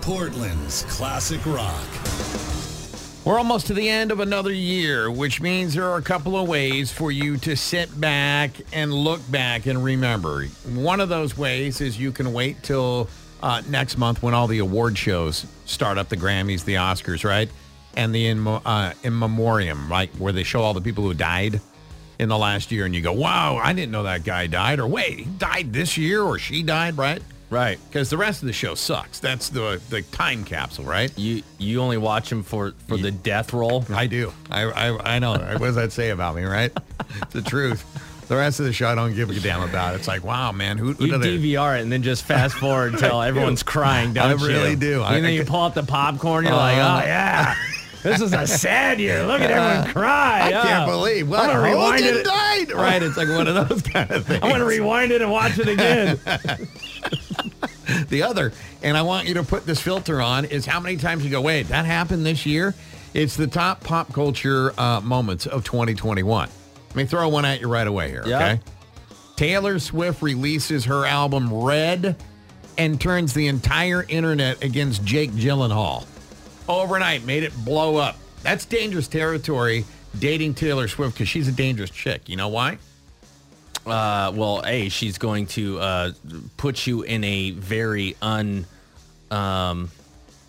Portland's classic rock. We're almost to the end of another year, which means there are a couple of ways for you to sit back and look back and remember. One of those ways is you can wait till uh, next month when all the award shows start up the Grammys, the Oscars, right? And the in, uh, in memoriam, right? Where they show all the people who died in the last year and you go, wow, I didn't know that guy died. Or wait, he died this year or she died, right? Right. Because the rest of the show sucks. That's the the time capsule, right? You you only watch him for for the death roll. I do. I I, I know. what does that say about me, right? It's the truth. The rest of the show I don't give a damn about. It's like, wow, man, who, who You? DVR it and then just fast forward until everyone's crying. Don't I really you? do. I- And then I you pull out the popcorn. You're like, Uh, oh yeah, this is a sad year. Look at everyone cry. I yeah. can't believe. What? I'm gonna rewind it. died. Right. It's like one of those kind of things. I'm gonna rewind it and watch it again. the other, and I want you to put this filter on, is how many times you go, wait, that happened this year? It's the top pop culture uh, moments of 2021. Let me throw one at you right away here, Yeah. okay? Taylor Swift releases her album Red and turns the entire internet against Jake Gyllenhaal. Overnight, made it blow up. That's dangerous territory dating Taylor Swift because she's a dangerous chick. You know why? Uh, well, a she's going to uh, put you in a very un um,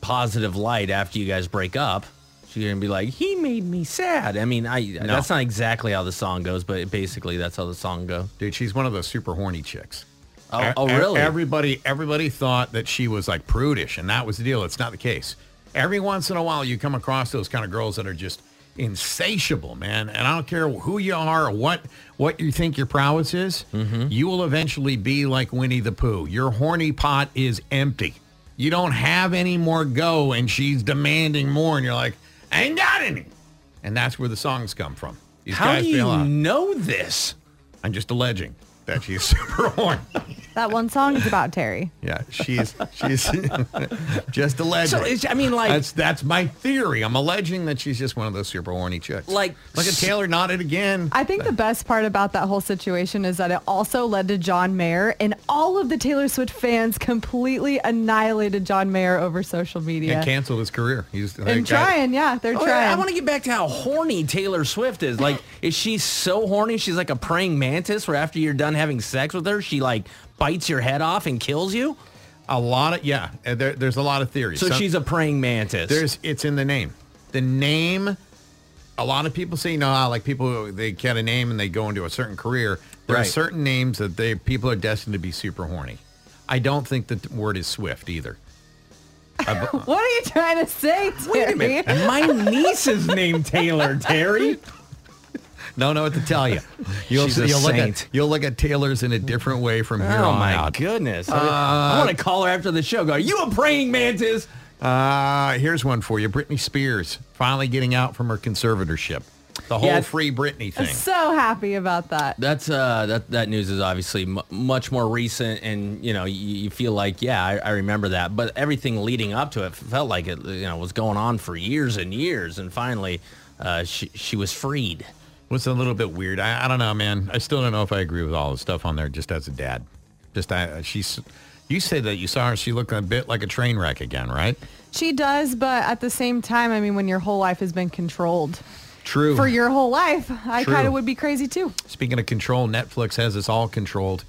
positive light after you guys break up. She's gonna be like, "He made me sad." I mean, I that's not exactly how the song goes, but basically that's how the song goes. Dude, she's one of those super horny chicks. Oh, oh really? Everybody, everybody thought that she was like prudish, and that was the deal. It's not the case. Every once in a while, you come across those kind of girls that are just insatiable, man. And I don't care who you are or what what you think your prowess is. Mm-hmm. You will eventually be like Winnie the Pooh. Your horny pot is empty. You don't have any more go, and she's demanding more, and you're like, I ain't got any. And that's where the songs come from. These how do you know this? I'm just alleging that she's super horny. That one song is about Terry. Yeah, she's she's just alleging. So it's, I mean, like, that's that's my theory. I'm alleging that she's just one of those super horny chicks. Like- look at Taylor nodded again. I think the best part about that whole situation is that it also led to John Mayer and all of the Taylor Swift fans completely annihilated John Mayer over social media. And canceled his career. He's they and got- trying, yeah, they're Oh, trying. I want to get back to how horny Taylor Swift is. Like, is she so horny? She's like a praying mantis where after you're done having sex with her, she like bites your head off and kills you? a lot of yeah. uh, There, there's a lot of theories. So Some- she's a praying mantis. there's it's in the name. The name. A lot of people say, you know, like people they get a name and they go into a certain career. There are certain names that they people are destined to be super horny. I don't think the word is Swift either. what are you trying to say, Terry? My niece is named Taylor, Terry. Don't know what to tell you. You'll, She's a you'll look saint. at you'll look at Taylor's in a different way from here Oh on my out. goodness. I want to call her after the show. Go, are you a praying mantis? Uh, here's one for you. Britney Spears finally getting out from her conservatorship. The whole Yeah. free Britney thing. So happy about that. That's uh that that news is obviously m- much more recent, and you know you, you feel like yeah I, I remember that, but everything leading up to it felt like it you know was going on for years and years, and finally uh, she she was freed. Was a little bit weird. I, I don't know, man. I still don't know if I agree with all the stuff on there. Just as a dad, just I, she's. You say that you saw her. She looked a bit like a train wreck again, right? She does, but at the same time, I mean, when your whole life has been controlled True. for your whole life, I kind of would be crazy too. Speaking of control, Netflix has us all controlled.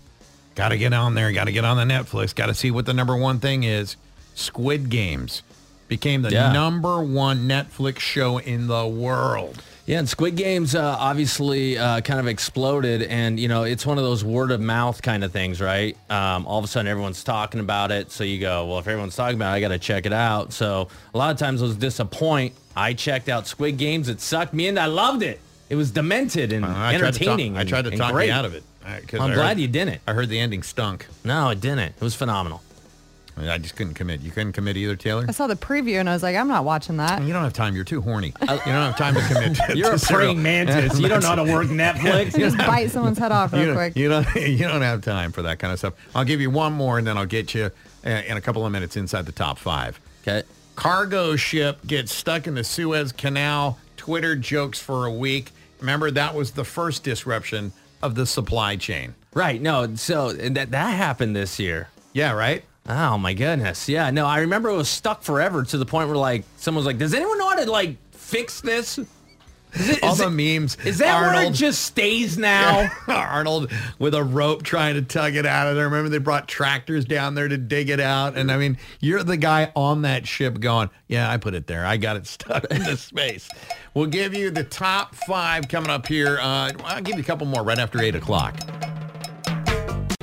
Got to get on there. Got to get on the Netflix. Got to see what the number one thing is. Squid Games became the Yeah. number one Netflix show in the world. Yeah, and Squid Games uh, obviously uh, kind of exploded, and you know it's one of those word of mouth kind of things, right? Um, all of a sudden, everyone's talking about it, so you go, well, if everyone's talking about it, I got to check it out. So a lot of times those disappoint. I checked out Squid Games; it sucked me in. I loved it. It was demented and Uh, I entertaining. Tried talk, I tried to talk me out of it. I'm glad heard- you didn't. I heard the ending stunk. No, it didn't. It was phenomenal. I I just couldn't commit. You couldn't commit either, Taylor? I saw the preview and I was like, I'm not watching that. You don't have time. You're too horny. You don't have time to commit. To, You're to a serial. praying mantis. You don't know how to work Netflix. you Just bite someone's head off real don't, quick. you don't. You don't have time for that kind of stuff. I'll give you one more, and then I'll get you uh, in a couple of minutes inside the top five. Okay. Cargo ship gets stuck in the Suez Canal. Twitter jokes for a week. Remember that was the first disruption of the supply chain. Right. No. So that that happened this year. Yeah, right. Oh my goodness. Yeah. No, I remember it was stuck forever to the point where like someone was like, "Does anyone know how to like fix this?" Is, it, All is the it- memes. is that where it Arnold- just stays now? Arnold with a rope trying to tug it out of there. Remember they brought tractors down there to dig it out. And I mean, you're the guy on that ship going, yeah, I put it there. I got it stuck into space. We'll give you the top five coming up here. Uh, I'll give you a couple more right after eight o'clock.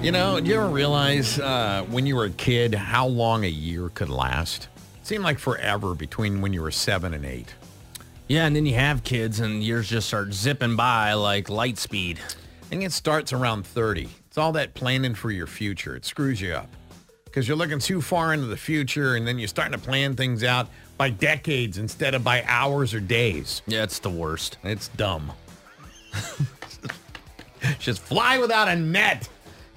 You know, do you ever realize uh, when you were a kid how long a year could last? It seemed like forever between when you were seven and eight. yeah, and then you have kids and years just start zipping by like light speed. I think it starts around 30. It's all that planning for your future. It screws you up because you're looking too far into the future and then you're starting to plan things out by decades instead of by hours or days. Yeah, it's the worst. It's dumb. Just fly without a net.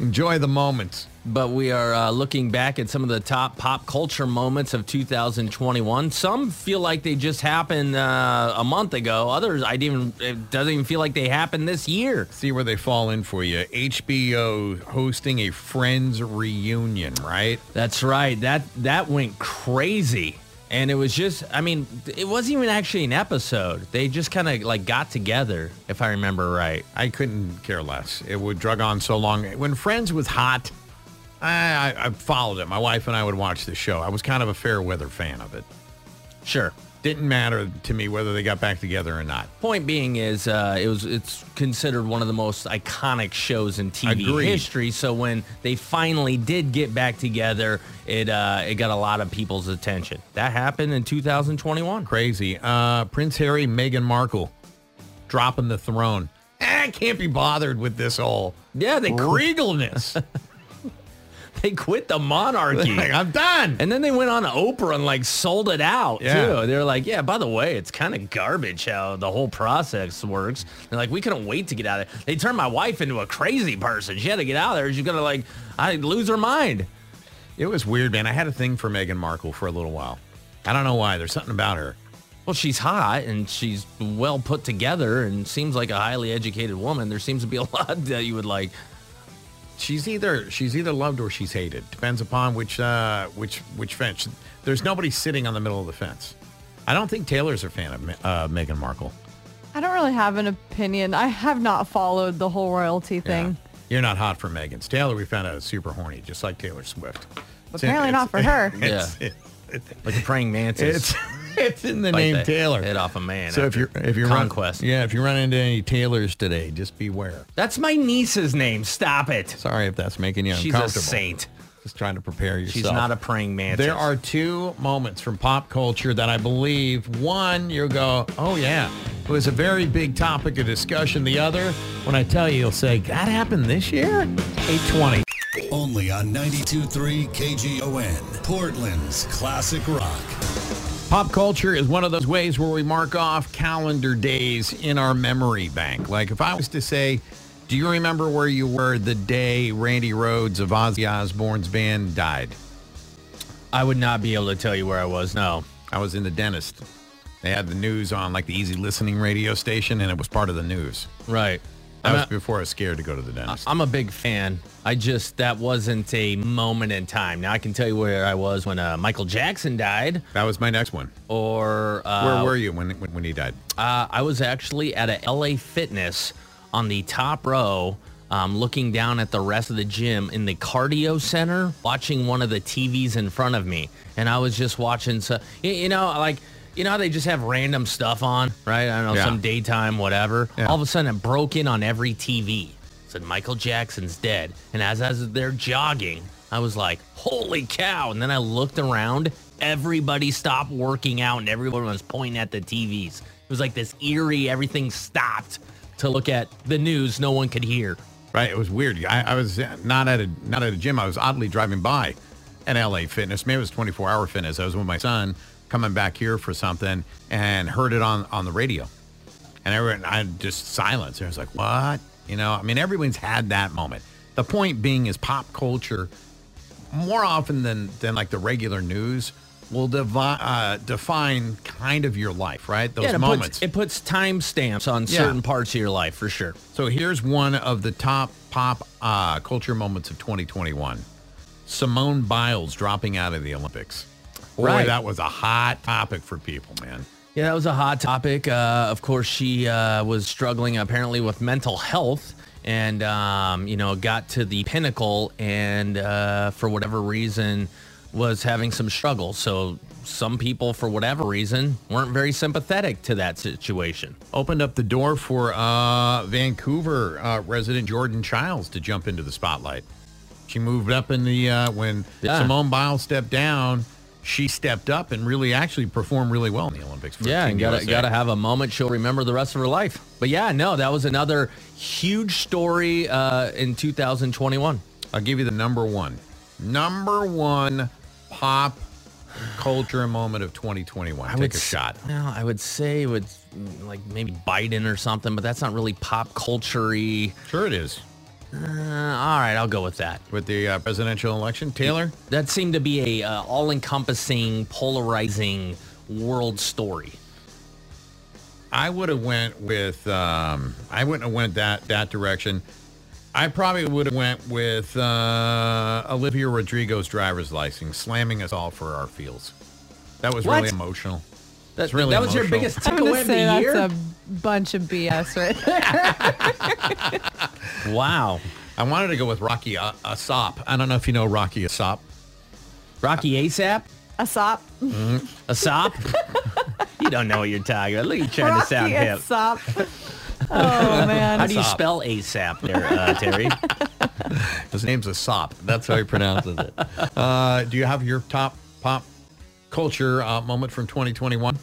Enjoy the moments. But we are uh, looking back at some of the top pop culture moments of 2021. Some feel like they just happened uh, a month ago. Others, I didn't even. It doesn't even feel like they happened this year. See where they fall in for you. HBO hosting a Friends reunion, right? That's right. That that went crazy. And it was just, I mean, it wasn't even actually an episode. They just kind of like got together, if I remember right. I couldn't care less. It would drug on so long. When Friends was hot, I, I, I followed it. My wife and I would watch the show. I was kind of a fair weather fan of it. Sure. Didn't matter to me whether they got back together or not. Point being is, uh, it was it's considered one of the most iconic shows in TV Agreed. history. So when they finally did get back together, it uh, it got a lot of people's attention. That happened in 2021. Crazy. Uh, Prince Harry, Meghan Markle, dropping the throne. I can't be bothered with this whole Yeah, they quit, regalness. they quit the monarchy. Like, I'm done. And then they went on Oprah and like sold it out Yeah. too. They're like, yeah, by the way, it's kind of garbage how the whole process works. They're like, we couldn't wait to get out of it. They turned my wife into a crazy person. She had to get out of there. She's gonna like, I lose her mind. It was weird, man. I had a thing for Meghan Markle for a little while. I don't know why. There's something about her. Well, she's hot and she's well put together and seems like a highly educated woman. There seems to be a lot that you would like. She's either she's either loved or she's hated. Depends upon which uh, which which fence. There's nobody sitting on the middle of the fence. I don't think Taylor's a fan of uh, Meghan Markle. I don't really have an opinion. I have not followed the whole royalty thing. Yeah. You're not hot for Meghan's. Taylor, we found out is super horny, just like Taylor Swift. It's Apparently it's- not for her. It's, Yeah. it- Like a praying mantis. It's, it's in the Bite name the Taylor. Head off a man. So if you're if you're run- yeah, if you run into any Taylors today, just beware. that's my niece's name. Stop it. Sorry if that's making you She's a uncomfortable. saint. Just trying to prepare yourself. She's not a praying mantis. There are two moments from pop culture that I believe one you'll go, oh yeah, it was a very big topic of discussion. The other, when I tell you, you'll say, that happened this year? 820. Only on 92.3 KGON, Portland's classic rock. Pop culture is one of those ways where we mark off calendar days in our memory bank. Like if I was to say, do you remember where you were the day Randy Rhoads of Ozzy Osbourne's band died? I would not be able to tell you where I was. No. I was in the dentist. They had the news on like the easy listening radio station and it was part of the news. Right. That I'm was before I was scared to go to the dentist. I'm a big fan. I just that wasn't a moment in time. Now I can tell you where I was when uh, Michael Jackson died, that was my next one. or uh, Where were you when, when when he died? Uh, I was actually at a LA Fitness on the top row um, looking down at the rest of the gym in the cardio center, watching one of the TVs in front of me, and I was just watching. So you know, like you know, how they just have random stuff on, right? I don't know, Yeah. some daytime, whatever. Yeah. All of a sudden, it broke in on every TV. Said Michael Jackson's dead, and as as they're jogging, I was like, "Holy cow!" And then I looked around. Everybody stopped working out, and everyone was pointing at the TVs. It was like this eerie. Everything stopped to look at the news. No one could hear. Right, it was weird. I, I was not at a not at a gym. I was oddly driving by an LA Fitness. Maybe it was 24 Hour Fitness. I was with my son coming back here for something and heard it on on the radio. And everyone, I just silence. I was like, "What?" You know, I mean, everyone's had that moment. The point being is pop culture more often than than like the regular news will devi- uh, define kind of your life, right? Those yeah, it moments. puts, it puts timestamps on Yeah. certain parts of your life for sure. So here's one of the top pop uh, culture moments of 2021. Simone Biles dropping out of the Olympics. Boy, Right. that was a hot topic for people, man. Yeah, that was a hot topic. Uh, of course, she uh, was struggling apparently with mental health and, um, you know, got to the pinnacle and uh, for whatever reason was having some struggles. So some people, for whatever reason, weren't very sympathetic to that situation. Opened up the door for uh, Vancouver uh, resident Jordan Chiles to jump into the spotlight. She moved up in the uh, when Yeah. Simone Biles stepped down. She stepped up and really actually performed really well in the Olympics. For Yeah, and gotta USA. gotta have a moment she'll remember the rest of her life. But yeah, no, that was another huge story uh, in 2021. I'll give you the number one. Number one pop culture moment of 2021. Take a s- shot. No, I would say it would mm, like maybe Biden or something, but that's not really pop culture-y. Sure it is. Uh, all right, I'll go with that. With the uh, presidential election. Taylor? That seemed to be a uh, all-encompassing, polarizing world story. I would have went with um, I wouldn't have went that that direction. I probably would have went with uh, Olivia Rodrigo's driver's license, slamming us all for our feels. That was What? really emotional. That, really that was your biggest takeaway of say the that's year. A bunch of BS right there. Wow, I wanted to go with Rocky uh, Asop. I don't know if you know Rocky Asop. Rocky ASAP, A sop. ASAP. you don't know what you're talking about. Look, you trying to sound Rocky hip. a sop. Oh man. How do you spell ASAP there, uh, Terry? His name's Asop. That's how he pronounces it. Uh, do you have your top pop culture uh, moment from 2021?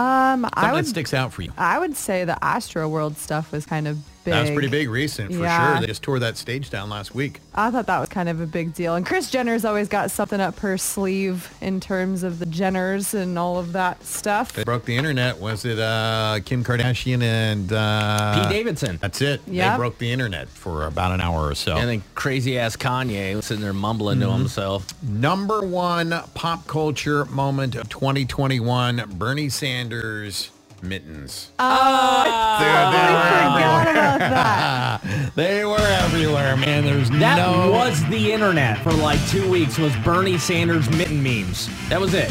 Um, Something I would that sticks out for you. I would say the Astroworld stuff was kind of big. That was pretty big recent for Yeah. sure. They just tore that stage down last week. I thought that was kind of a big deal. And Kris Jenner's always got something up her sleeve in terms of the Jenners and all of that stuff. They broke the internet. Was it uh, Kim Kardashian and uh, Pete Davidson. That's it. Yep. They broke the internet for about an hour or so. And then crazy ass Kanye sitting there mumbling to himself. Number one pop culture moment of 2021: Bernie Sanders mittens. Oh, Dude, they, were Forgot everywhere. about that. they were everywhere, man. There's That no. was the internet for like two weeks. Was Bernie Sanders mitten memes? That was it.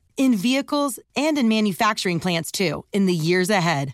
in vehicles and in manufacturing plants too in the years ahead.